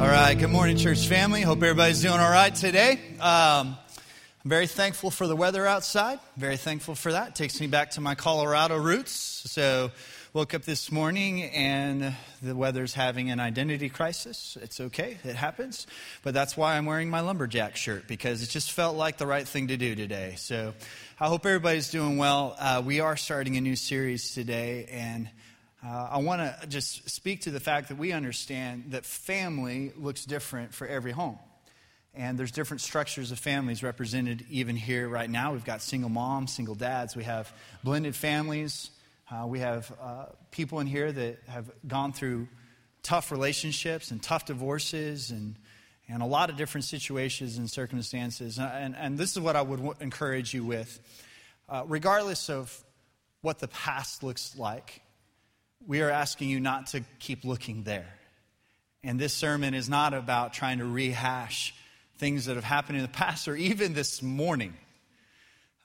All right, good morning, church family. Hope everybody's doing all right today. Um, I'm very thankful for the weather outside. Very thankful for that. It takes me back to my Colorado roots. So, woke up this morning and the weather's having an identity crisis. It's okay, it happens. But that's why I'm wearing my lumberjack shirt because it just felt like the right thing to do today. So, I hope everybody's doing well. Uh, we are starting a new series today, and uh, I want to just speak to the fact that we understand that family looks different for every home. And there's different structures of families represented even here right now. We've got single moms, single dads, we have blended families. Uh, we have uh, people in here that have gone through tough relationships and tough divorces and, and a lot of different situations and circumstances. And, and this is what I would w- encourage you with. Uh, regardless of what the past looks like, we are asking you not to keep looking there. And this sermon is not about trying to rehash things that have happened in the past or even this morning.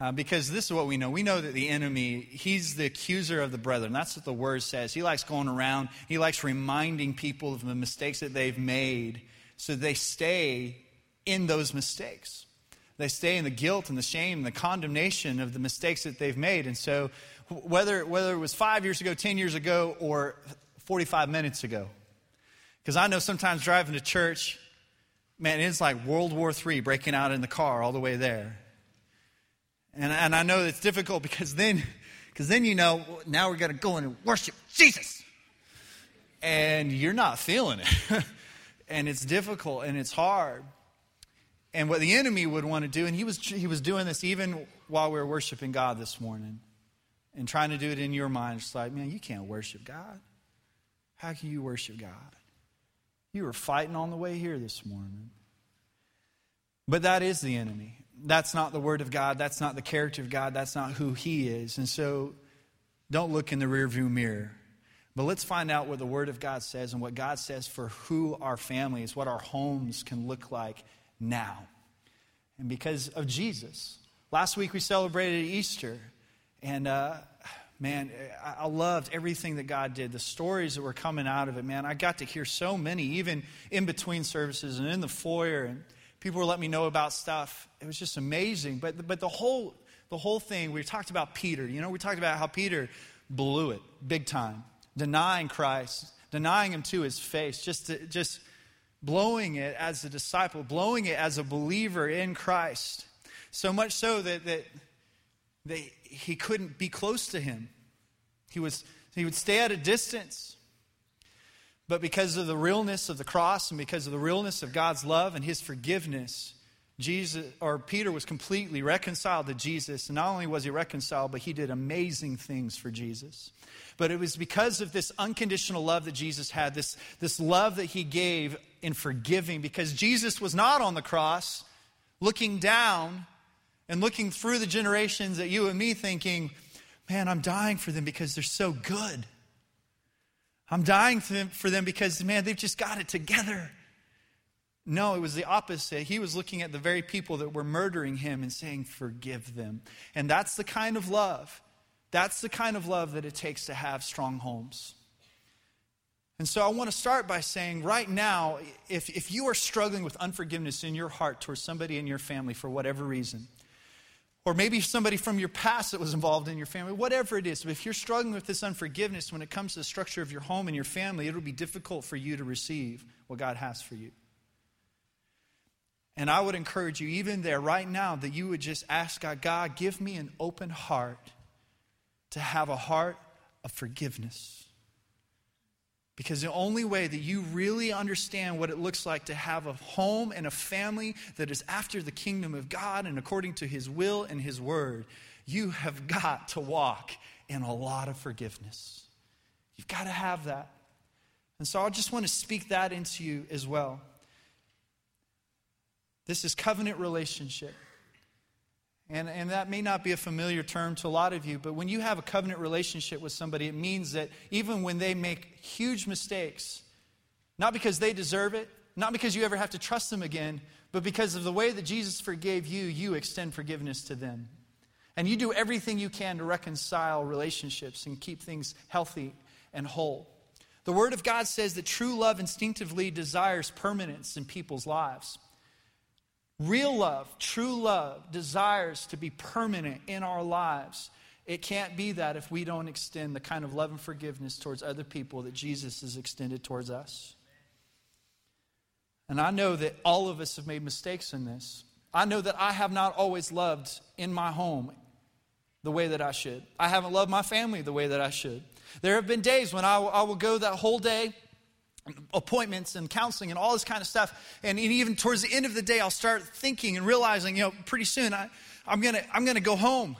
Uh, because this is what we know. We know that the enemy, he's the accuser of the brethren. That's what the word says. He likes going around, he likes reminding people of the mistakes that they've made so they stay in those mistakes. They stay in the guilt and the shame and the condemnation of the mistakes that they've made. And so whether, whether it was five years ago, 10 years ago, or 45 minutes ago. Because I know sometimes driving to church, man, it's like World War III breaking out in the car all the way there. And, and I know it's difficult because then, because then you know, now we're going to go in and worship Jesus. And you're not feeling it. and it's difficult and it's hard. And what the enemy would want to do, and he was, he was doing this even while we were worshiping God this morning and trying to do it in your mind. It's like, man, you can't worship God. How can you worship God? You were fighting on the way here this morning. But that is the enemy. That's not the Word of God. That's not the character of God. That's not who He is. And so don't look in the rearview mirror. But let's find out what the Word of God says and what God says for who our families, what our homes can look like now. And because of Jesus. Last week we celebrated Easter. And uh, man, I loved everything that God did, the stories that were coming out of it. Man, I got to hear so many, even in between services and in the foyer, and people were letting me know about stuff. It was just amazing. But, but the, whole, the whole thing, we talked about Peter. You know, we talked about how Peter blew it big time, denying Christ, denying him to his face, just, to, just blowing it as a disciple, blowing it as a believer in Christ. So much so that, that they, he couldn't be close to him. He, was, he would stay at a distance. But because of the realness of the cross and because of the realness of God's love and his forgiveness, Jesus or Peter was completely reconciled to Jesus. And not only was he reconciled, but he did amazing things for Jesus. But it was because of this unconditional love that Jesus had, this, this love that he gave in forgiving, because Jesus was not on the cross looking down and looking through the generations at you and me thinking, man, I'm dying for them because they're so good. I'm dying for them, because, man, they've just got it together. No, it was the opposite. He was looking at the very people that were murdering him and saying, Forgive them. And that's the kind of love. That's the kind of love that it takes to have strong homes. And so I want to start by saying right now, if, if you are struggling with unforgiveness in your heart towards somebody in your family for whatever reason, or maybe somebody from your past that was involved in your family, whatever it is. But if you're struggling with this unforgiveness when it comes to the structure of your home and your family, it'll be difficult for you to receive what God has for you. And I would encourage you, even there right now, that you would just ask God, God, give me an open heart to have a heart of forgiveness. Because the only way that you really understand what it looks like to have a home and a family that is after the kingdom of God and according to His will and His word, you have got to walk in a lot of forgiveness. You've got to have that. And so I just want to speak that into you as well. This is covenant relationship. And, and that may not be a familiar term to a lot of you, but when you have a covenant relationship with somebody, it means that even when they make huge mistakes, not because they deserve it, not because you ever have to trust them again, but because of the way that Jesus forgave you, you extend forgiveness to them. And you do everything you can to reconcile relationships and keep things healthy and whole. The Word of God says that true love instinctively desires permanence in people's lives. Real love, true love, desires to be permanent in our lives. It can't be that if we don't extend the kind of love and forgiveness towards other people that Jesus has extended towards us. And I know that all of us have made mistakes in this. I know that I have not always loved in my home the way that I should. I haven't loved my family the way that I should. There have been days when I, I will go that whole day, appointments and counseling and all this kind of stuff. And and, even towards the end of the day, I'll start thinking and realizing, you know, pretty soon I, I'm going to I'm gonna go home.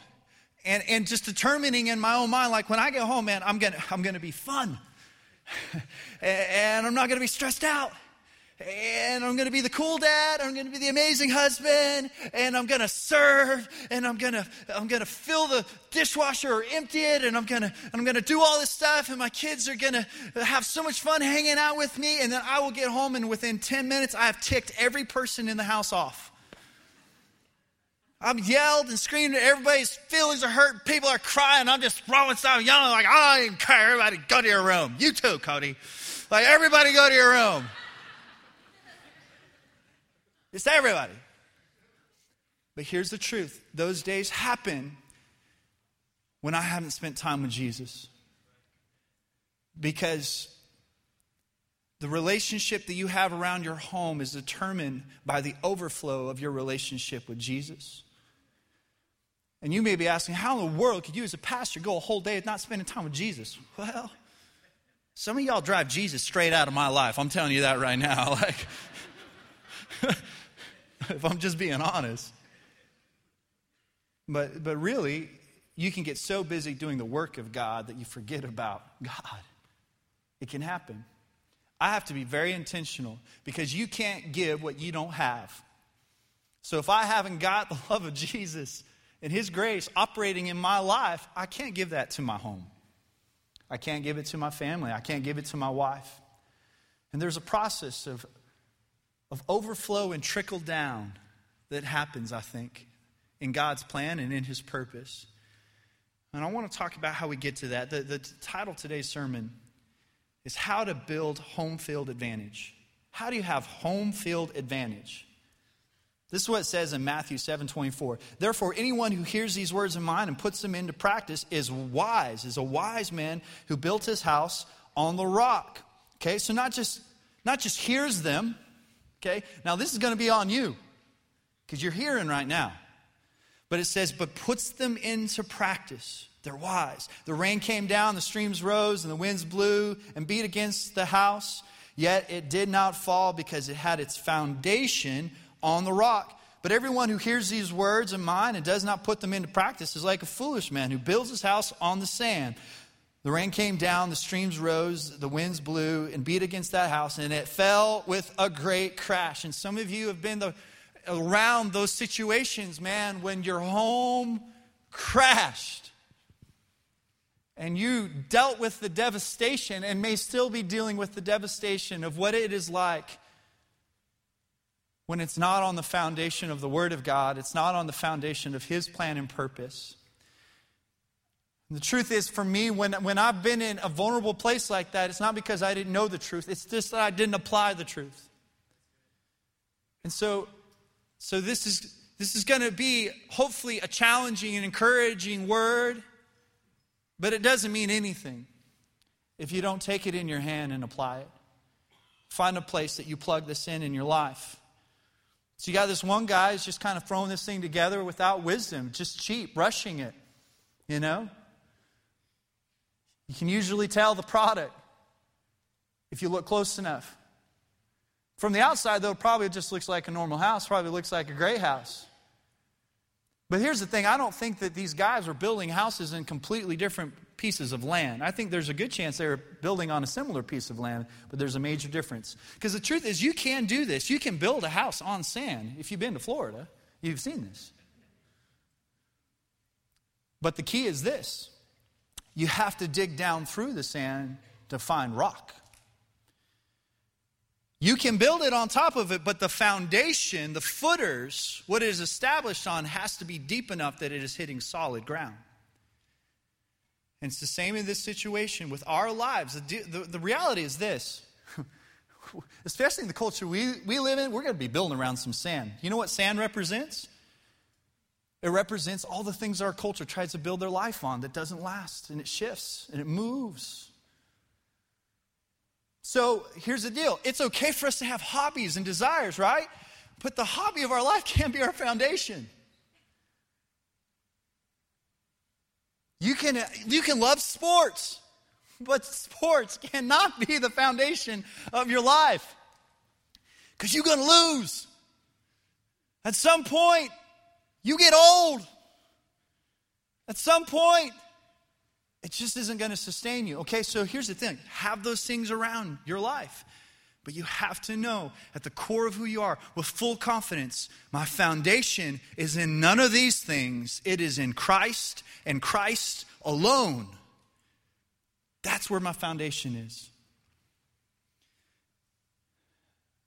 And, and just determining in my own mind, like when I get home, man, I'm going to I'm gonna be fun. and I'm not going to be stressed out and I'm going to be the cool dad, I'm going to be the amazing husband, and I'm going to serve, and I'm going to I'm going to fill the dishwasher or empty it, and I'm going to I'm going to do all this stuff, and my kids are going to have so much fun hanging out with me, and then I will get home, and within 10 minutes, I have ticked every person in the house off. I'm yelled and screamed, everybody's feelings are hurt, people are crying, I'm just throwing stuff, yelling like, I don't care, everybody go to your room. You too, Cody. Like, everybody go to your room. It's everybody. But here's the truth those days happen when I haven't spent time with Jesus. Because the relationship that you have around your home is determined by the overflow of your relationship with Jesus. And you may be asking, how in the world could you, as a pastor, go a whole day not spending time with Jesus? Well, some of y'all drive Jesus straight out of my life. I'm telling you that right now. Like, if I'm just being honest. But, but really, you can get so busy doing the work of God that you forget about God. It can happen. I have to be very intentional because you can't give what you don't have. So if I haven't got the love of Jesus and His grace operating in my life, I can't give that to my home. I can't give it to my family. I can't give it to my wife. And there's a process of of overflow and trickle down that happens, I think, in God's plan and in His purpose. And I want to talk about how we get to that. The, the title of today's sermon is How to Build Home Field Advantage. How do you have home field advantage? This is what it says in Matthew 7 24. Therefore, anyone who hears these words of mine and puts them into practice is wise, is a wise man who built his house on the rock. Okay, so not just not just hears them, Okay? Now, this is going to be on you because you're hearing right now. But it says, but puts them into practice. They're wise. The rain came down, the streams rose, and the winds blew and beat against the house. Yet it did not fall because it had its foundation on the rock. But everyone who hears these words of mine and does not put them into practice is like a foolish man who builds his house on the sand. The rain came down, the streams rose, the winds blew and beat against that house, and it fell with a great crash. And some of you have been the, around those situations, man, when your home crashed and you dealt with the devastation and may still be dealing with the devastation of what it is like when it's not on the foundation of the Word of God, it's not on the foundation of His plan and purpose. The truth is, for me, when, when I've been in a vulnerable place like that, it's not because I didn't know the truth, it's just that I didn't apply the truth. And so, so this is, this is going to be hopefully a challenging and encouraging word, but it doesn't mean anything if you don't take it in your hand and apply it. Find a place that you plug this in in your life. So you got this one guy who's just kind of throwing this thing together without wisdom, just cheap, rushing it, you know? You can usually tell the product if you look close enough. From the outside, though, probably just looks like a normal house, probably looks like a gray house. But here's the thing I don't think that these guys were building houses in completely different pieces of land. I think there's a good chance they were building on a similar piece of land, but there's a major difference. Because the truth is, you can do this. You can build a house on sand. If you've been to Florida, you've seen this. But the key is this you have to dig down through the sand to find rock. You can build it on top of it, but the foundation, the footers, what it is established on, has to be deep enough that it is hitting solid ground. And it's the same in this situation with our lives. The, the, the reality is this especially in the culture we, we live in, we're going to be building around some sand. You know what sand represents? It represents all the things our culture tries to build their life on that doesn't last and it shifts and it moves. So here's the deal it's okay for us to have hobbies and desires, right? But the hobby of our life can't be our foundation. You can, you can love sports, but sports cannot be the foundation of your life because you're going to lose. At some point, you get old. At some point, it just isn't going to sustain you. Okay, so here's the thing have those things around your life. But you have to know at the core of who you are with full confidence my foundation is in none of these things, it is in Christ and Christ alone. That's where my foundation is.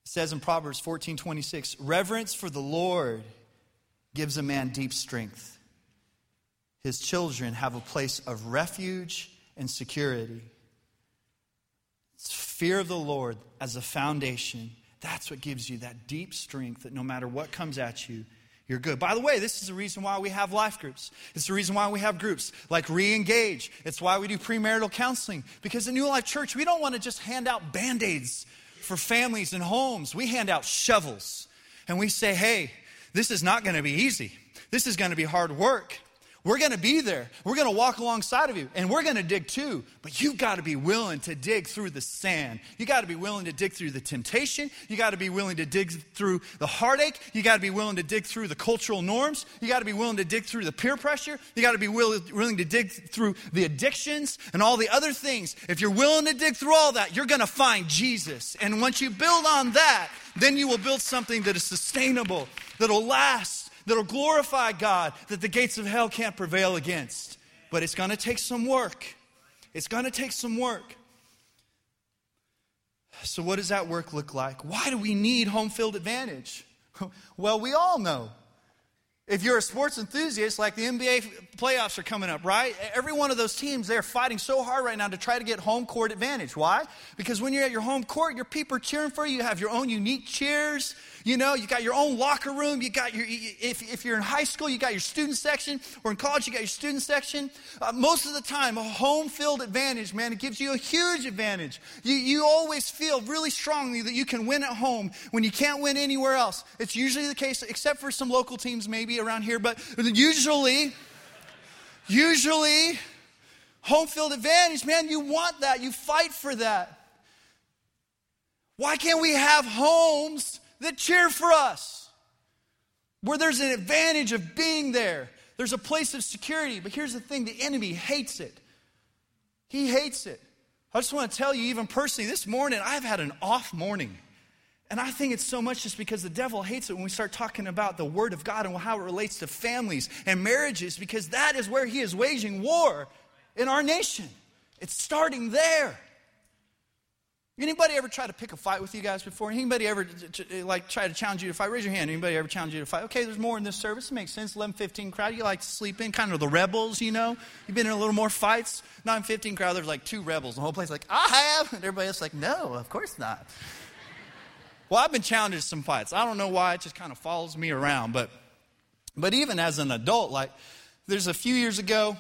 It says in Proverbs 14 26, reverence for the Lord gives a man deep strength. His children have a place of refuge and security. It's fear of the Lord as a foundation. That's what gives you that deep strength that no matter what comes at you, you're good. By the way, this is the reason why we have life groups. It's the reason why we have groups like Re Engage. It's why we do premarital counseling. Because at New Life Church, we don't want to just hand out band aids for families and homes. We hand out shovels. And we say, hey, this is not going to be easy. This is going to be hard work. We're going to be there. We're going to walk alongside of you and we're going to dig too. But you've got to be willing to dig through the sand. You got to be willing to dig through the temptation. You got to be willing to dig through the heartache. You got to be willing to dig through the cultural norms. You got to be willing to dig through the peer pressure. You got to be willing to dig through the addictions and all the other things. If you're willing to dig through all that, you're going to find Jesus. And once you build on that, then you will build something that is sustainable, that'll last that'll glorify God that the gates of hell can't prevail against. But it's going to take some work. It's going to take some work. So, what does that work look like? Why do we need home field advantage? Well, we all know. If you're a sports enthusiast, like the NBA playoffs are coming up, right? Every one of those teams, they're fighting so hard right now to try to get home court advantage. Why? Because when you're at your home court, your people are cheering for you. You have your own unique cheers. You know, you got your own locker room. You got your, if, if you're in high school, you got your student section, or in college, you got your student section. Uh, most of the time, a home field advantage, man, it gives you a huge advantage. You, you always feel really strongly that you can win at home when you can't win anywhere else. It's usually the case, except for some local teams maybe around here, but usually, usually, home field advantage, man, you want that. You fight for that. Why can't we have homes that cheer for us, where there's an advantage of being there. There's a place of security. But here's the thing the enemy hates it. He hates it. I just want to tell you, even personally, this morning I've had an off morning. And I think it's so much just because the devil hates it when we start talking about the Word of God and how it relates to families and marriages, because that is where he is waging war in our nation. It's starting there. Anybody ever try to pick a fight with you guys before? Anybody ever like try to challenge you to fight? Raise your hand. Anybody ever challenge you to fight? Okay, there's more in this service. It makes sense. 11, 15 crowd. You like to sleep in, kind of the rebels, you know. You've been in a little more fights. 9, 15 crowd. There's like two rebels. The whole place like I have, and everybody else like no, of course not. well, I've been challenged in some fights. I don't know why. It just kind of follows me around. But but even as an adult, like there's a few years ago,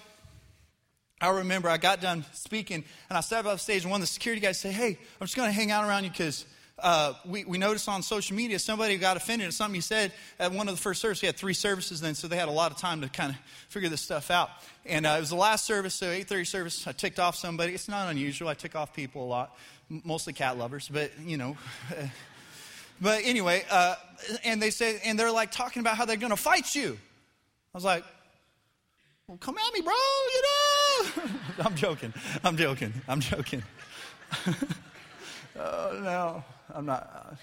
I remember I got done speaking and I stepped off stage and one of the security guys said, Hey, I'm just going to hang out around you because uh, we, we noticed on social media somebody got offended at something you said at one of the first services. We had three services then, so they had a lot of time to kind of figure this stuff out. And uh, it was the last service, so 8.30 service, I ticked off somebody. It's not unusual. I tick off people a lot, mostly cat lovers, but, you know. but anyway, uh, and they said, and they're like talking about how they're going to fight you. I was like, well, come at me, bro, you know. I'm joking. I'm joking. I'm joking. oh, no, I'm not.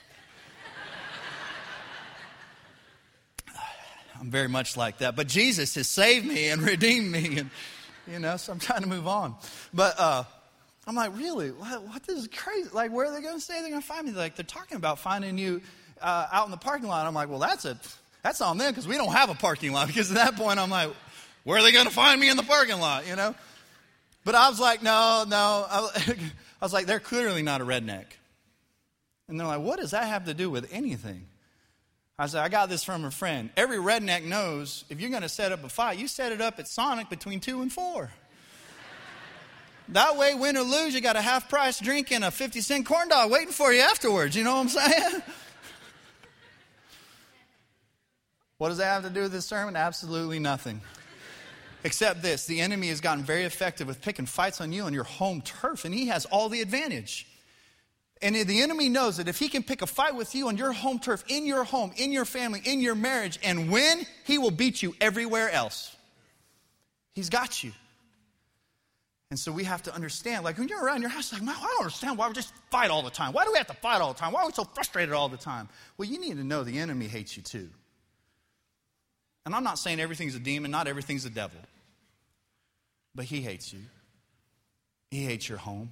Uh, I'm very much like that. But Jesus has saved me and redeemed me. And, you know, so I'm trying to move on. But uh, I'm like, really? What, what this is crazy. Like, where are they going to say they're going to find me? Like, they're talking about finding you uh, out in the parking lot. I'm like, well, that's a, that's on them because we don't have a parking lot. Because at that point, I'm like, where are they going to find me in the parking lot, you know? But I was like, no, no. I was like, they're clearly not a redneck. And they're like, what does that have to do with anything? I said, I got this from a friend. Every redneck knows if you're going to set up a fight, you set it up at Sonic between two and four. that way, win or lose, you got a half price drink and a 50 cent corn dog waiting for you afterwards. You know what I'm saying? what does that have to do with this sermon? Absolutely nothing. Except this the enemy has gotten very effective with picking fights on you on your home turf, and he has all the advantage. And the enemy knows that if he can pick a fight with you on your home turf, in your home, in your family, in your marriage, and win, he will beat you everywhere else. He's got you. And so we have to understand, like when you're around your house, like, I don't understand why we just fight all the time. Why do we have to fight all the time? Why are we so frustrated all the time? Well, you need to know the enemy hates you too. And I'm not saying everything's a demon, not everything's a devil. But he hates you. He hates your home.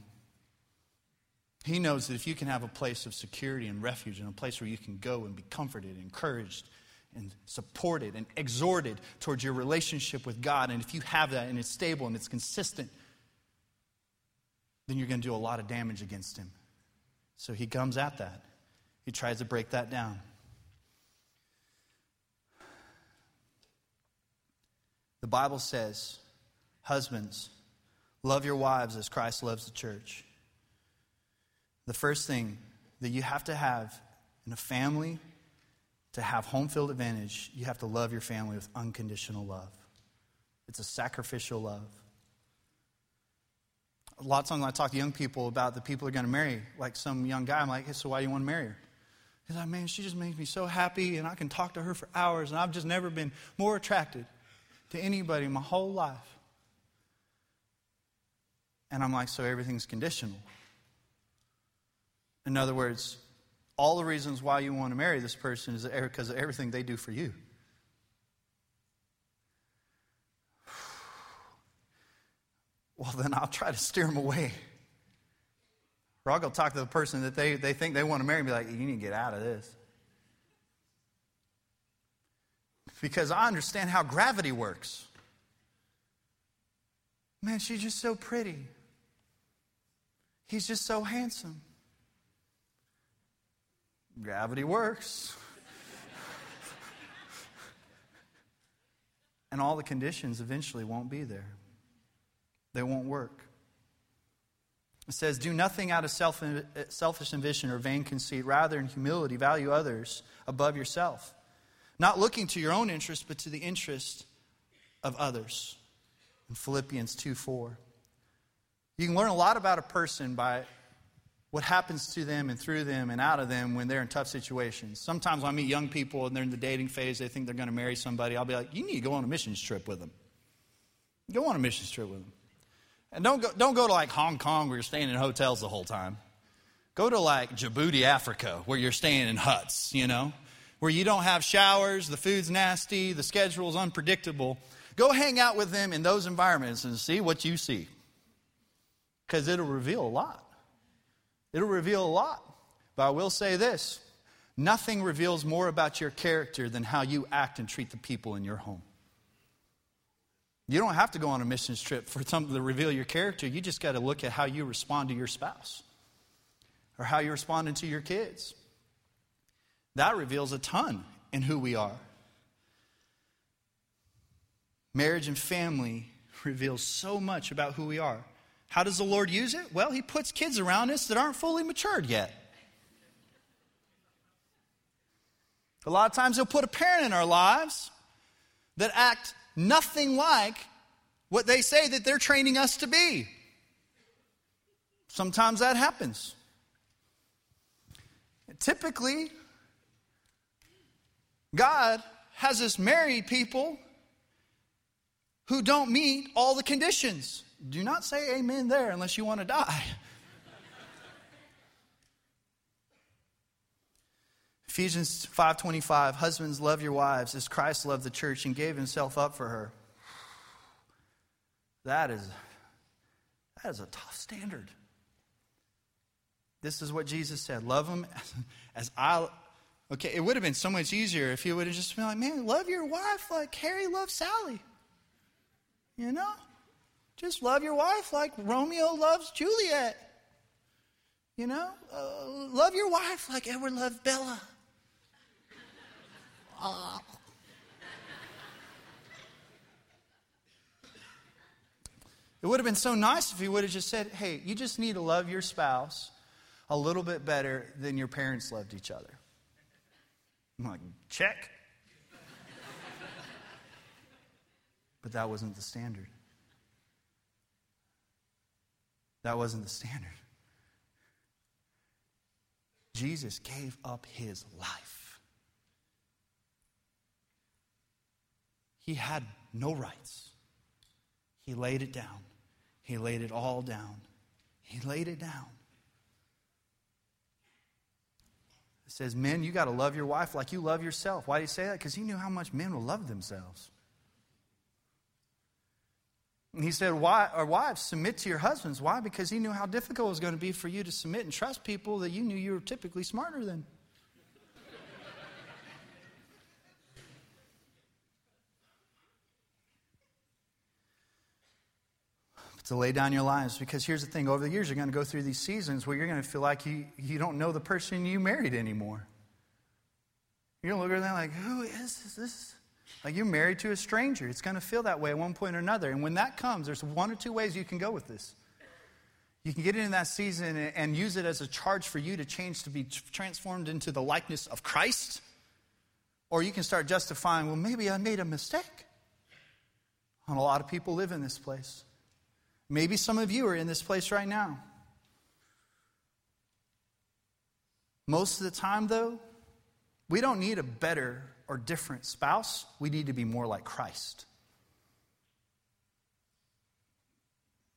He knows that if you can have a place of security and refuge and a place where you can go and be comforted, encouraged, and supported and exhorted towards your relationship with God, and if you have that and it's stable and it's consistent, then you're going to do a lot of damage against him. So he comes at that. He tries to break that down. The Bible says, Husbands, love your wives as Christ loves the church. The first thing that you have to have in a family to have home field advantage, you have to love your family with unconditional love. It's a sacrificial love. A lot of times when I talk to young people about the people they're going to marry, like some young guy, I'm like, hey, so why do you want to marry her? He's like, man, she just makes me so happy, and I can talk to her for hours, and I've just never been more attracted to anybody in my whole life. And I'm like, so everything's conditional. In other words, all the reasons why you want to marry this person is because er, of everything they do for you. Well, then I'll try to steer them away. Or I'll go talk to the person that they, they think they want to marry and be like, you need to get out of this. Because I understand how gravity works. Man, she's just so pretty. He's just so handsome. Gravity works. and all the conditions eventually won't be there, they won't work. It says, Do nothing out of self, selfish ambition or vain conceit. Rather, in humility, value others above yourself. Not looking to your own interest, but to the interest of others. In Philippians 2 4. You can learn a lot about a person by what happens to them and through them and out of them when they're in tough situations. Sometimes when I meet young people and they're in the dating phase, they think they're going to marry somebody, I'll be like, you need to go on a missions trip with them. Go on a missions trip with them. And don't go, don't go to like Hong Kong where you're staying in hotels the whole time. Go to like Djibouti, Africa, where you're staying in huts, you know, where you don't have showers, the food's nasty, the schedule's unpredictable. Go hang out with them in those environments and see what you see. Because it'll reveal a lot. It'll reveal a lot. But I will say this nothing reveals more about your character than how you act and treat the people in your home. You don't have to go on a missions trip for something to reveal your character. You just got to look at how you respond to your spouse or how you're responding to your kids. That reveals a ton in who we are. Marriage and family reveals so much about who we are. How does the Lord use it? Well, He puts kids around us that aren't fully matured yet. A lot of times He'll put a parent in our lives that act nothing like what they say that they're training us to be. Sometimes that happens. Typically, God has us marry people who don't meet all the conditions. Do not say amen there unless you want to die. Ephesians 5:25 Husbands love your wives as Christ loved the church and gave himself up for her. That is that is a tough standard. This is what Jesus said, love them as, as I Okay, it would have been so much easier if you would have just been like, "Man, love your wife like Harry loves Sally." You know? Just love your wife like Romeo loves Juliet. You know, uh, love your wife like Edward loved Bella. Uh. It would have been so nice if he would have just said, hey, you just need to love your spouse a little bit better than your parents loved each other. I'm like, check. but that wasn't the standard. That wasn't the standard. Jesus gave up his life. He had no rights. He laid it down. He laid it all down. He laid it down. It says, Men, you got to love your wife like you love yourself. Why do you say that? Because he knew how much men will love themselves. And he said, Why, or wives, submit to your husbands. Why? Because he knew how difficult it was going to be for you to submit and trust people that you knew you were typically smarter than. to lay down your lives because here's the thing over the years you're going to go through these seasons where you're going to feel like you, you don't know the person you married anymore you're going to look at them like who is this? this like you're married to a stranger. It's going to feel that way at one point or another. And when that comes, there's one or two ways you can go with this. You can get into that season and use it as a charge for you to change to be transformed into the likeness of Christ. Or you can start justifying, well, maybe I made a mistake. And a lot of people live in this place. Maybe some of you are in this place right now. Most of the time, though, we don't need a better or different spouse, we need to be more like Christ.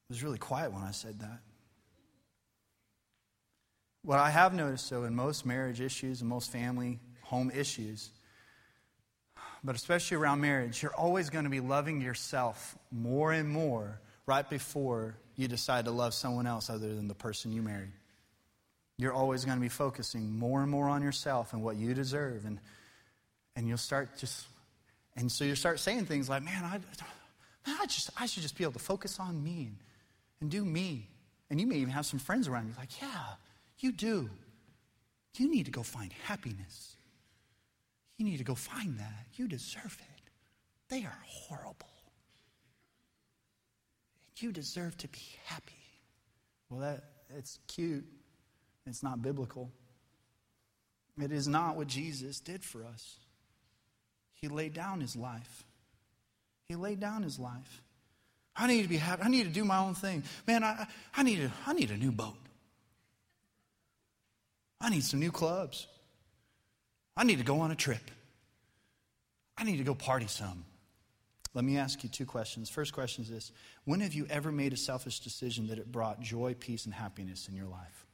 It was really quiet when I said that. What I have noticed, though, in most marriage issues and most family home issues, but especially around marriage, you're always going to be loving yourself more and more right before you decide to love someone else other than the person you married. You're always going to be focusing more and more on yourself and what you deserve. And and you'll start just, and so you start saying things like, man, I, man, I, just, I should just be able to focus on me and, and do me. And you may even have some friends around you like, yeah, you do. You need to go find happiness. You need to go find that. You deserve it. They are horrible. You deserve to be happy. Well, that it's cute. It's not biblical. It is not what Jesus did for us. He laid down his life. He laid down his life. I need to be happy. I need to do my own thing. Man, I, I, need, a, I need a new boat. I need some new clubs. I need to go on a trip. I need to go party some. Let me ask you two questions. First question is this When have you ever made a selfish decision that it brought joy, peace, and happiness in your life?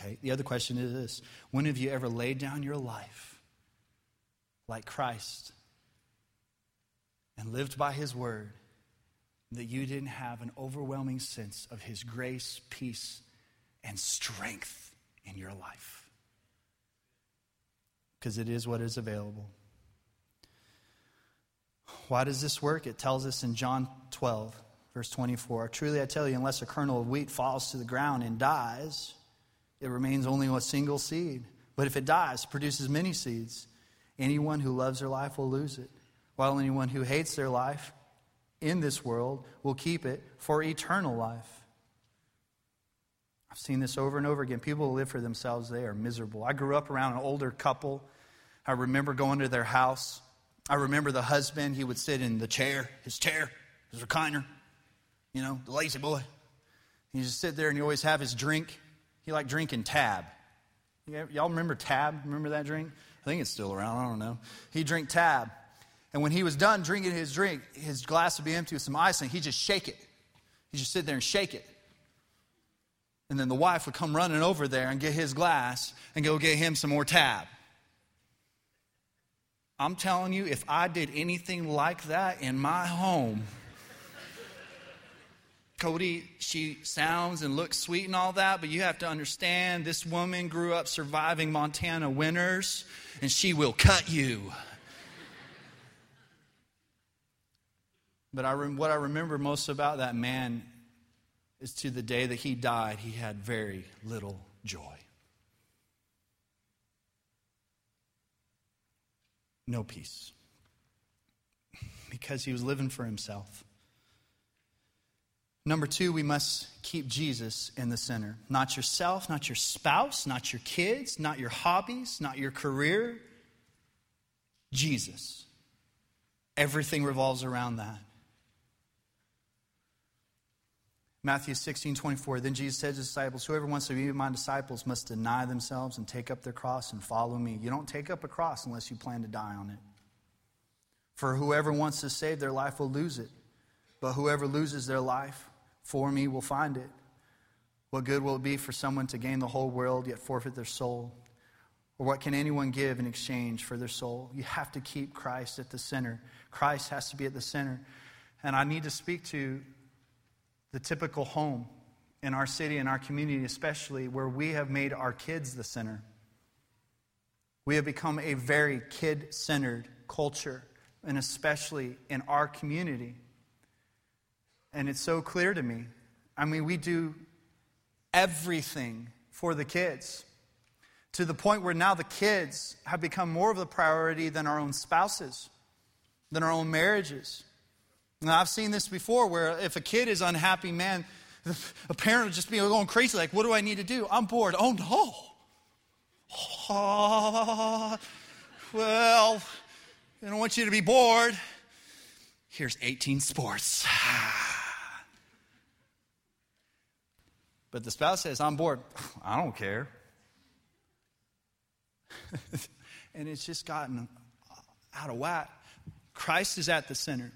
Okay, the other question is this When have you ever laid down your life like Christ and lived by his word that you didn't have an overwhelming sense of his grace, peace, and strength in your life? Because it is what is available. Why does this work? It tells us in John 12, verse 24 Truly I tell you, unless a kernel of wheat falls to the ground and dies, it remains only a single seed. But if it dies, it produces many seeds. Anyone who loves their life will lose it, while anyone who hates their life in this world will keep it for eternal life. I've seen this over and over again. People who live for themselves, they are miserable. I grew up around an older couple. I remember going to their house. I remember the husband, he would sit in the chair, his chair, his recliner, you know, the La-Z-Boy. He just sit there and he always have his drink. He liked drinking Tab. Y'all remember Tab? Remember that drink? I think it's still around. I don't know. He'd drink Tab. And when he was done drinking his drink, his glass would be empty with some ice, and he'd just shake it. He'd just sit there and shake it. And then the wife would come running over there and get his glass and go get him some more tab. I'm telling you, if I did anything like that in my home, Cody, she sounds and looks sweet and all that, but you have to understand this woman grew up surviving Montana winters, and she will cut you. But I, what I remember most about that man is to the day that he died, he had very little joy. No peace. Because he was living for himself. Number two, we must keep Jesus in the center. Not yourself, not your spouse, not your kids, not your hobbies, not your career. Jesus. Everything revolves around that. Matthew 16, 24. Then Jesus said to his disciples, Whoever wants to be my disciples must deny themselves and take up their cross and follow me. You don't take up a cross unless you plan to die on it. For whoever wants to save their life will lose it, but whoever loses their life for me will find it. What good will it be for someone to gain the whole world yet forfeit their soul? Or what can anyone give in exchange for their soul? You have to keep Christ at the center. Christ has to be at the center. And I need to speak to the typical home in our city and our community, especially where we have made our kids the center. We have become a very kid centered culture, and especially in our community. And it's so clear to me. I mean, we do everything for the kids to the point where now the kids have become more of the priority than our own spouses, than our own marriages. Now, I've seen this before where if a kid is unhappy, man, a parent will just be going crazy, like, what do I need to do? I'm bored. Oh, no. Oh, well, I don't want you to be bored. Here's 18 sports. But the spouse says, I'm bored. I don't care. and it's just gotten out of whack. Christ is at the center.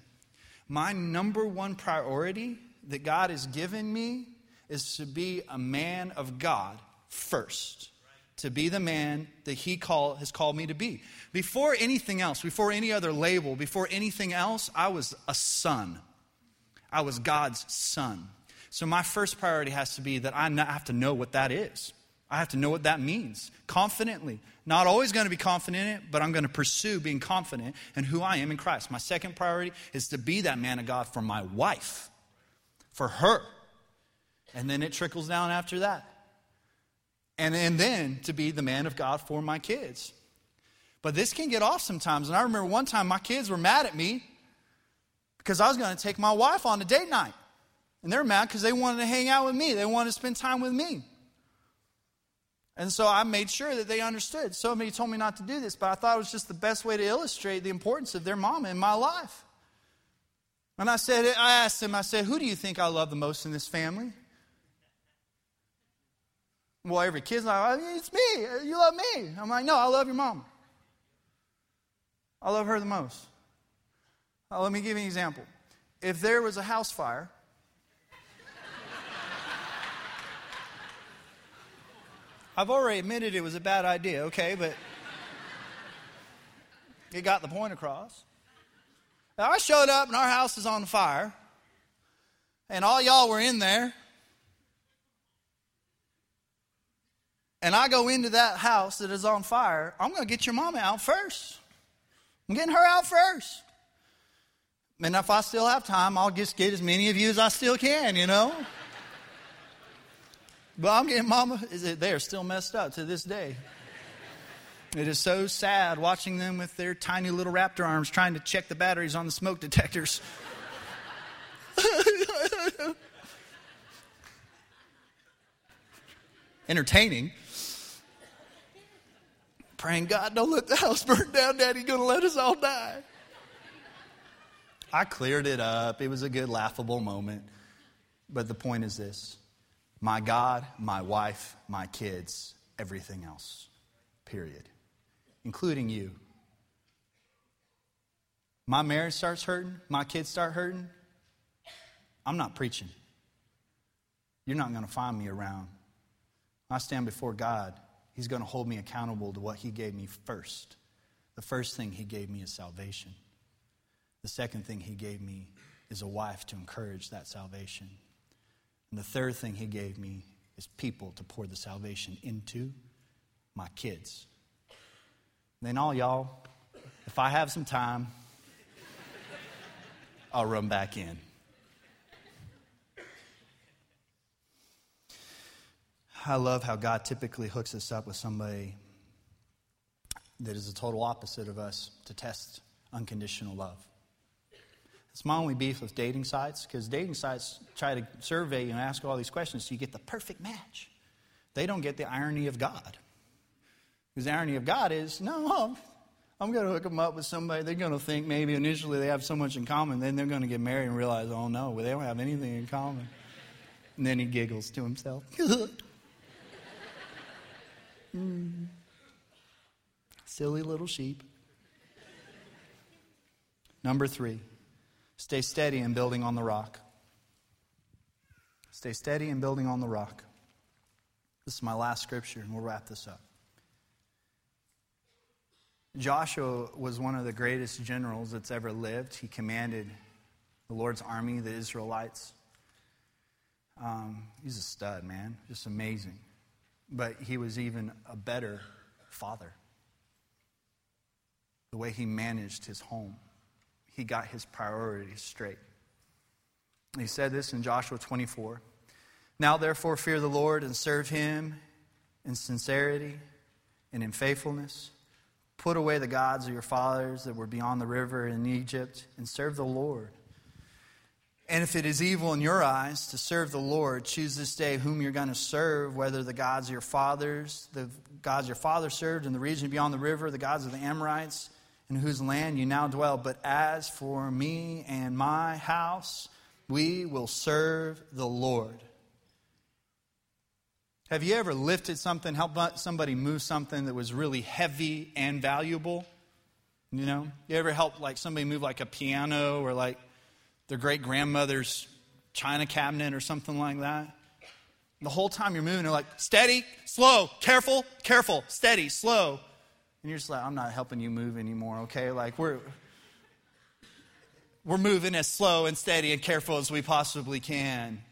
My number one priority that God has given me is to be a man of God first. To be the man that He call, has called me to be. Before anything else, before any other label, before anything else, I was a son. I was God's son. So my first priority has to be that I have to know what that is. I have to know what that means confidently. Not always going to be confident in it, but I'm going to pursue being confident in who I am in Christ. My second priority is to be that man of God for my wife, for her. And then it trickles down after that. And, and then to be the man of God for my kids. But this can get off sometimes. And I remember one time my kids were mad at me because I was going to take my wife on a date night. And they're mad because they wanted to hang out with me, they wanted to spend time with me. And so I made sure that they understood. Somebody told me not to do this, but I thought it was just the best way to illustrate the importance of their mama in my life. And I said, I asked them, I said, who do you think I love the most in this family? Well, every kid's like, it's me. You love me. I'm like, no, I love your mom. I love her the most. Now, let me give you an example. If there was a house fire I've already admitted it was a bad idea, okay, but it got the point across. Now, I showed up and our house is on fire, and all y'all were in there. And I go into that house that is on fire. I'm going to get your mama out first. I'm getting her out first. And if I still have time, I'll just get as many of you as I still can, you know? But I'm getting, Mama, they are still messed up to this day. It is so sad watching them with their tiny little raptor arms trying to check the batteries on the smoke detectors. Entertaining. Praying, God, don't let the house burn down, Daddy. You're going to let us all die. I cleared it up. It was a good, laughable moment. But the point is this my God, my wife, my kids, everything else. Period. Including you. My marriage starts hurting, my kids start hurting. I'm not preaching. You're not going to find me around. I stand before God. He's going to hold me accountable to what He gave me first. The first thing He gave me is salvation. The second thing He gave me is a wife to encourage that salvation. And the third thing he gave me is people to pour the salvation into my kids. And then, all y'all, if I have some time, I'll run back in. I love how God typically hooks us up with somebody that is the total opposite of us to test unconditional love. It's my only beef with dating sites because dating sites try to survey and ask all these questions so you get the perfect match. They don't get the irony of God. Because the irony of God is no, I'm going to hook them up with somebody. They're going to think maybe initially they have so much in common, then they're going to get married and realize, oh no, well, they don't have anything in common. And then he giggles to himself. mm. Silly little sheep. Number three, stay steady in building on the rock. Stay steady in building on the rock. This is my last scripture, and we'll wrap this up. Joshua was one of the greatest generals that's ever lived. He commanded the Lord's army, the Israelites. Um, he's a stud, man. Just amazing. But he was even a better father. The way he managed his home, he got his priorities straight. He said this in Joshua 24 Now, therefore, fear the Lord and serve him in sincerity and in faithfulness. Put away the gods of your fathers that were beyond the river in Egypt and serve the Lord. And if it is evil in your eyes to serve the Lord, choose this day whom you're going to serve, whether the gods of your fathers, the gods your father served in the region beyond the river, the gods of the Amorites, in whose land you now dwell. But as for me and my house, we will serve the Lord. Have you ever lifted something, helped somebody move something that was really heavy and valuable? You know, you ever help like somebody move like a piano or like their great grandmother's china cabinet or something like that? The whole time you're moving, they're like, steady, slow, careful, careful, steady, slow. And you're just like, I'm not helping you move anymore, okay? Like we're we're moving as slow and steady and careful as we possibly can.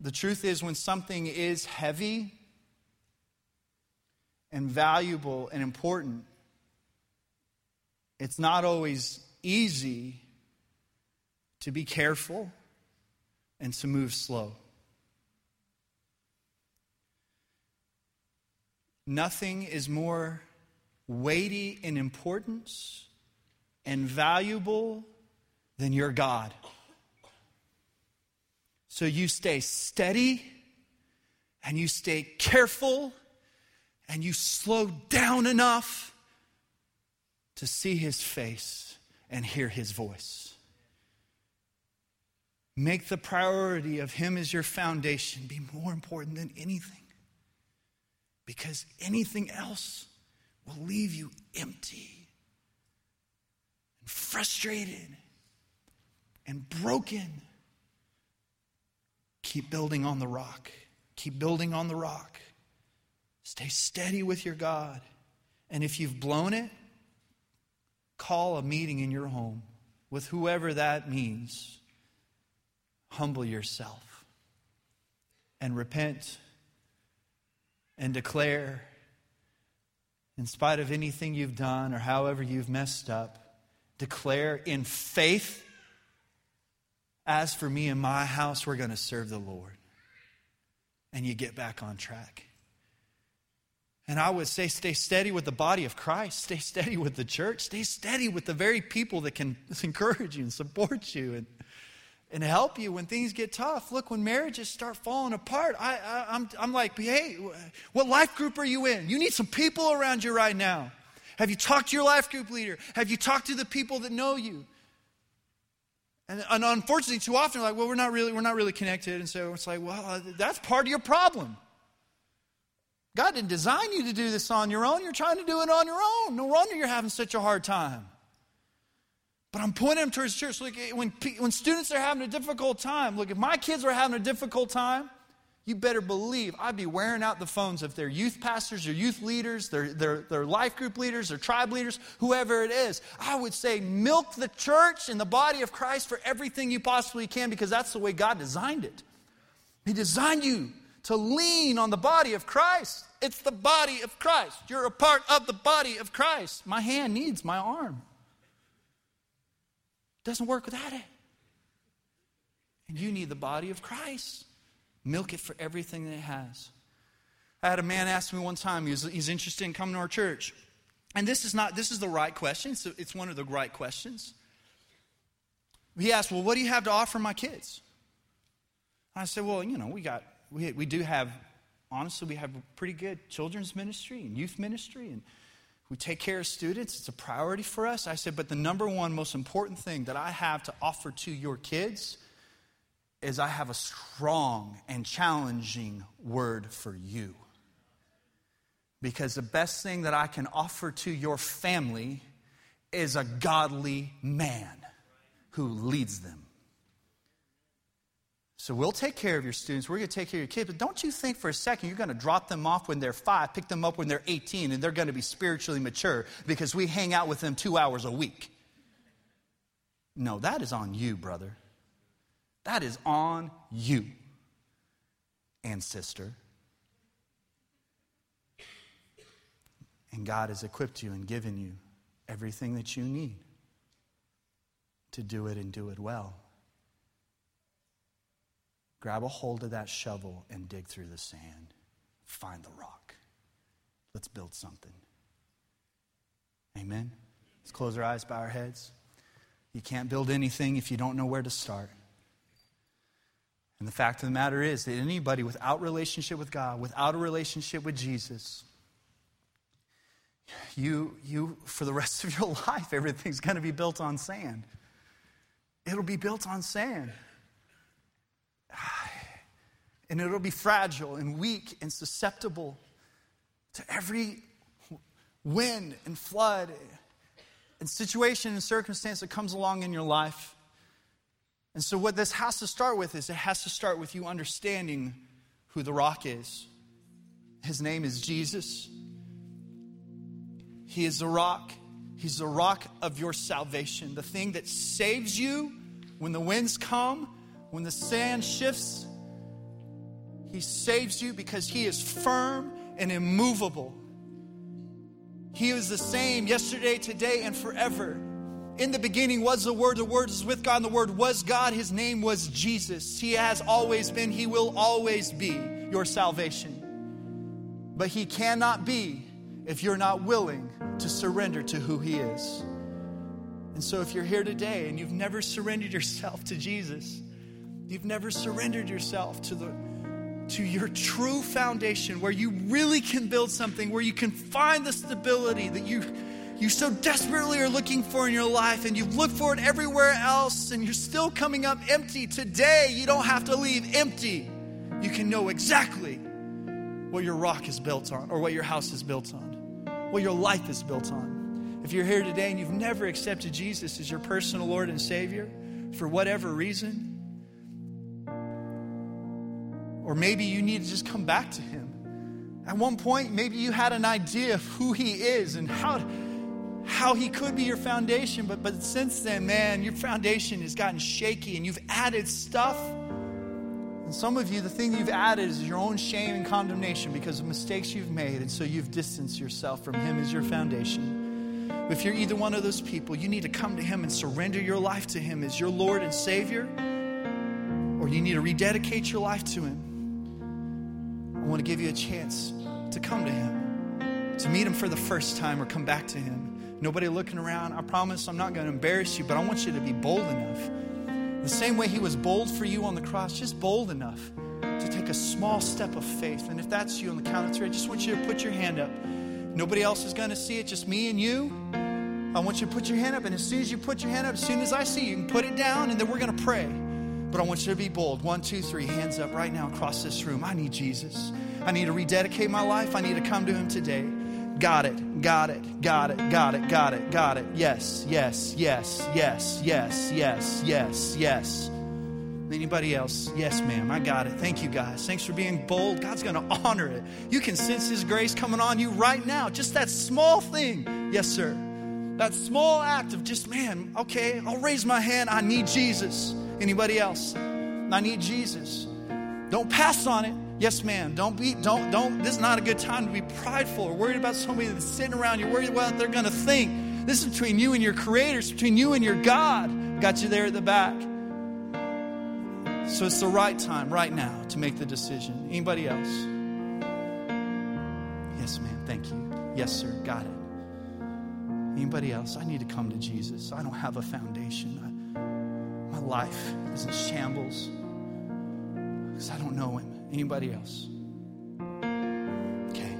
The truth is, when something is heavy and valuable and important, it's not always easy to be careful and to move slow. Nothing is more weighty in importance and valuable than your God. So you stay steady and you stay careful and you slow down enough to see his face and hear his voice. Make the priority of him as your foundation be more important than anything. Because anything else will leave you empty and frustrated and broken Keep building on the rock. Keep building on the rock. Stay steady with your God. And if you've blown it, call a meeting in your home with whoever that means. Humble yourself and repent and declare, in spite of anything you've done or however you've messed up, declare in faith as for me and my house, we're going to serve the Lord. And you get back on track. And I would say, stay steady with the body of Christ. Stay steady with the church. Stay steady with the very people that can encourage you and support you and, and help you when things get tough. Look, when marriages start falling apart, I, I, I'm, I'm like, hey, what life group are you in? You need some people around you right now. Have you talked to your life group leader? Have you talked to the people that know you? And, and unfortunately, too often, like, well, we're not really, we're not really connected. And so it's like, well, uh, that's part of your problem. God didn't design you to do this on your own. You're trying to do it on your own. No wonder you're having such a hard time. But I'm pointing them towards church. Look, when, when students are having a difficult time, look, if my kids are having a difficult time, you better believe I'd be wearing out the phones if their youth pastors or youth leaders, their, their, their life group leaders, their tribe leaders, whoever it is. I would say milk the church and the body of Christ for everything you possibly can because that's the way God designed it. He designed you to lean on the body of Christ. It's the body of Christ. You're a part of the body of Christ. My hand needs my arm. Doesn't work without it. And you need the body of Christ. Milk it for everything that it has. I had a man ask me one time, he's, he's interested in coming to our church. And this is not, this is the right question. So it's one of the right questions. He asked, Well, what do you have to offer my kids? I said, Well, you know, we got, we, we do have, honestly, we have pretty good children's ministry and youth ministry, and we take care of students. It's a priority for us. I said, But the number one most important thing that I have to offer to your kids is I have a strong and challenging word for you. Because the best thing that I can offer to your family is a godly man who leads them. So we'll take care of your students. We're going to take care of your kids. But don't you think for a second you're going to drop them off when they're five, pick them up when they're 18, and they're going to be spiritually mature because we hang out with them two hours a week. No, that is on you, brother. That is on you and sister. And God has equipped you and given you everything that you need to do it and do it well. Grab a hold of that shovel and dig through the sand. Find the rock. Let's build something. Amen. Let's close our eyes, bow our heads. You can't build anything if you don't know where to start. And the fact of the matter is that anybody without relationship with God, without a relationship with Jesus, you, you for the rest of your life, everything's going to be built on sand. It'll be built on sand. And it'll be fragile and weak and susceptible to every wind and flood and situation and circumstance that comes along in your life. And so, what this has to start with is it has to start with you understanding who the rock is. His name is Jesus. He is the rock. He's the rock of your salvation, the thing that saves you when the winds come, when the sand shifts. He saves you because He is firm and immovable. He is the same yesterday, today, and forever. In the beginning was the Word, the Word is with God, and the Word was God. His name was Jesus. He has always been, He will always be your salvation. But He cannot be if you're not willing to surrender to who He is. And so, if you're here today and you've never surrendered yourself to Jesus, you've never surrendered yourself to the to your true foundation where you really can build something where you can find the stability that you you so desperately are looking for in your life and you've looked for it everywhere else and you're still coming up empty, today you don't have to leave empty. You can know exactly what your rock is built on or what your house is built on, what your life is built on. If you're here today and you've never accepted Jesus as your personal Lord and Savior for whatever reason, or maybe you need to just come back to Him. At one point, maybe you had an idea of who He is and how how he could be your foundation, but, but since then, man, your foundation has gotten shaky and you've added stuff. And some of you, the thing you've added is your own shame and condemnation because of mistakes you've made, and so you've distanced yourself from him as your foundation. If you're either one of those people, you need to come to him and surrender your life to him as your Lord and Savior, or you need to rededicate your life to him. I want to give you a chance to come to him, to meet him for the first time, or come back to him nobody looking around. I promise I'm not going to embarrass you, but I want you to be bold enough. The same way he was bold for you on the cross, just bold enough to take a small step of faith. And if that's you on the count of three, I just want you to put your hand up. Nobody else is going to see it, just me and you. I want you to put your hand up, and as soon as you put your hand up, as soon as I see you, you can put it down, and then we're going to pray. But I want you to be bold. One, two, three, hands up right now across this room. I need Jesus. I need to rededicate my life. I need to come to Him today. Got it, got it, got it, got it, got it, got it. Yes, yes, yes, yes, yes, yes, yes, yes. Anybody else? Yes, ma'am. I got it. Thank you, guys. Thanks for being bold. God's going to honor it. You can sense His grace coming on you right now. Just that small thing. Yes, sir. That small act of just, man, okay, I'll raise my hand. I need Jesus. Anybody else? I need Jesus. Don't pass on it. Yes, ma'am. Don't be, don't, don't, this is not a good time to be prideful or worried about somebody that's sitting around. You're worried about what they're going to think. This is between you and your creator, it's between you and your God. Got you there at the back. So it's the right time, right now, to make the decision. Anybody else? Yes, ma'am. Thank you. Yes, sir. Got it. Anybody else? I need to come to Jesus. I don't have a foundation. My life is in shambles because I don't know Him. Anybody else? Okay.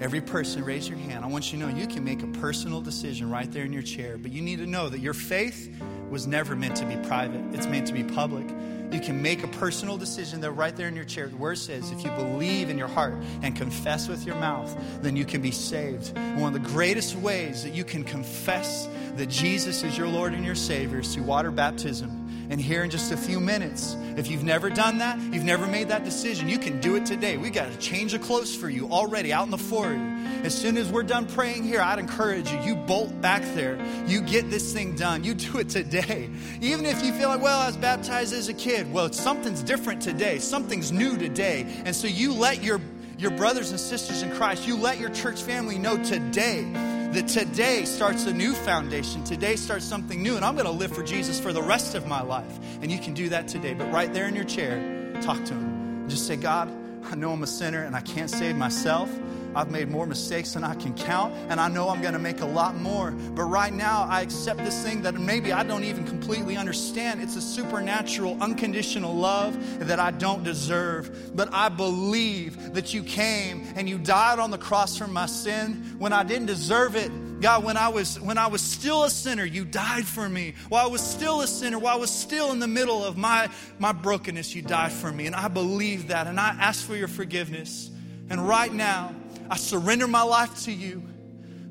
Every person, raise your hand. I want you to know you can make a personal decision right there in your chair, but you need to know that your faith was never meant to be private, it's meant to be public. You can make a personal decision there right there in your chair. The word says if you believe in your heart and confess with your mouth, then you can be saved. And one of the greatest ways that you can confess that Jesus is your Lord and your Savior is through water baptism. And here in just a few minutes, if you've never done that, you've never made that decision, you can do it today. We got a change of clothes for you already out in the foyer. As soon as we're done praying here, I'd encourage you, you bolt back there. You get this thing done. You do it today. Even if you feel like, well, I was baptized as a kid. Well, something's different today. Something's new today. And so you let your your brothers and sisters in Christ, you let your church family know today that today starts a new foundation. Today starts something new, and I'm going to live for Jesus for the rest of my life. And you can do that today. But right there in your chair, talk to Him. Just say, God, I know I'm a sinner and I can't save myself. I've made more mistakes than I can count, and I know I'm going to make a lot more. But right now, I accept this thing that maybe I don't even completely understand. It's a supernatural, unconditional love that I don't deserve. But I believe that you came and you died on the cross for my sin when I didn't deserve it. God, when I was when I was still a sinner, you died for me. While I was still a sinner, while I was still in the middle of my, my brokenness, you died for me. And I believe that. And I ask for your forgiveness. And right now, I surrender my life to you.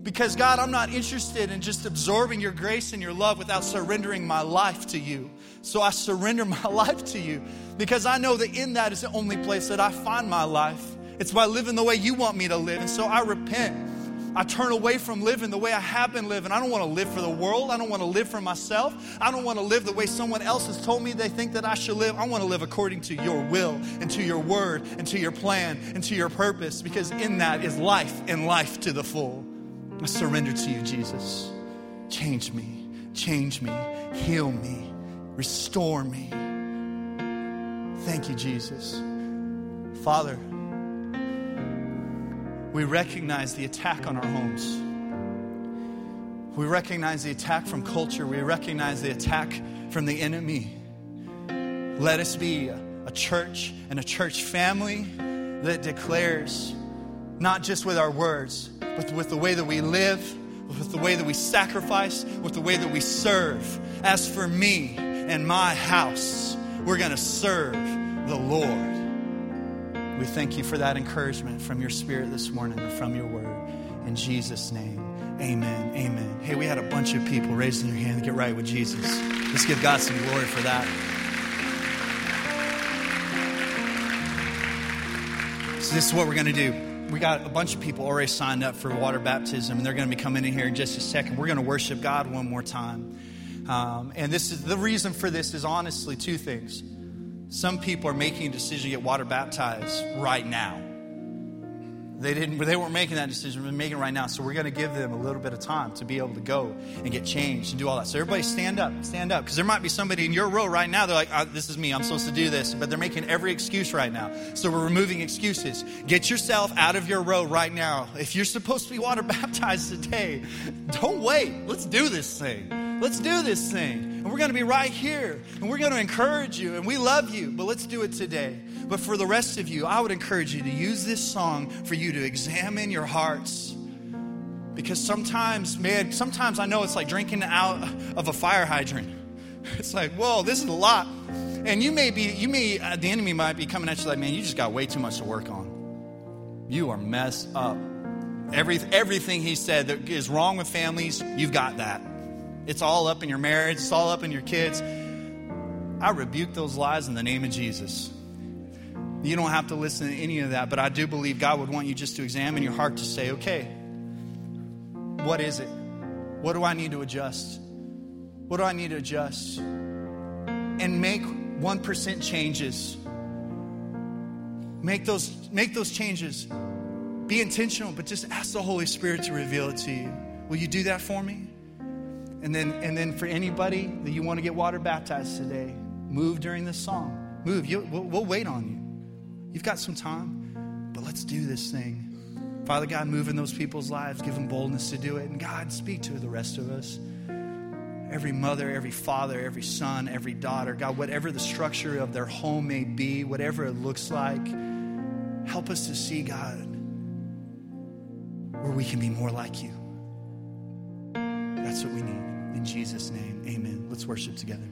Because, God, I'm not interested in just absorbing your grace and your love without surrendering my life to you. So I surrender my life to you because I know that in that is the only place that I find my life. It's by living the way you want me to live. And so I repent I turn away from living the way I have been living. I don't want to live for the world. I don't want to live for myself. I don't want to live the way someone else has told me they think that I should live. I want to live according to your will and to your word and to your plan and to your purpose because in that is life and life to the full. I surrender to you, Jesus. Change me, change me, heal me, restore me. Thank you, Jesus. Father, we recognize the attack on our homes. We recognize the attack from culture. We recognize the attack from the enemy. Let us be a church and a church family that declares, not just with our words, but with the way that we live, with the way that we sacrifice, with the way that we serve. As for me and my house, we're going to serve the Lord. We thank you for that encouragement from your spirit this morning and from your word. In Jesus' name, amen. Amen. Hey, we had a bunch of people raising their hand to get right with Jesus. Let's give God some glory for that. So, this is what we're going to do. We got a bunch of people already signed up for water baptism, and they're going to be coming in here in just a second. We're going to worship God one more time. Um, and this is the reason for this is honestly two things. Some people are making a decision to get water baptized right now. They didn't. They weren't making that decision. They're making it right now. So we're going to give them a little bit of time to be able to go and get changed and do all that. So everybody, stand up, stand up, because there might be somebody in your row right now. They're like, oh, "This is me. I'm supposed to do this," but they're making every excuse right now. So we're removing excuses. Get yourself out of your row right now. If you're supposed to be water baptized today, don't wait. Let's do this thing. Let's do this thing. And we're going to be right here. And we're going to encourage you. And we love you. But let's do it today. But for the rest of you, I would encourage you to use this song for you to examine your hearts. Because sometimes, man, sometimes I know it's like drinking out of a fire hydrant. It's like, whoa, this is a lot. And you may be, you may, uh, the enemy might be coming at you like, man, you just got way too much to work on. You are messed up. Every, everything he said that is wrong with families, you've got that. It's all up in your marriage, it's all up in your kids. I rebuke those lies in the name of Jesus. You don't have to listen to any of that, but I do believe God would want you just to examine your heart to say, okay, what is it? What do I need to adjust? What do I need to adjust? And make 1% changes. Make those, make those changes. Be intentional, but just ask the Holy Spirit to reveal it to you. Will you do that for me? And then, and then for anybody that you want to get water baptized today, move during this song. Move. You, we'll, we'll wait on you. You've got some time, but let's do this thing. Father God, move in those people's lives, give them boldness to do it. And God, speak to the rest of us. Every mother, every father, every son, every daughter, God, whatever the structure of their home may be, whatever it looks like, help us to see, God, where we can be more like you. That's what we need. In Jesus' name, amen. Let's worship together.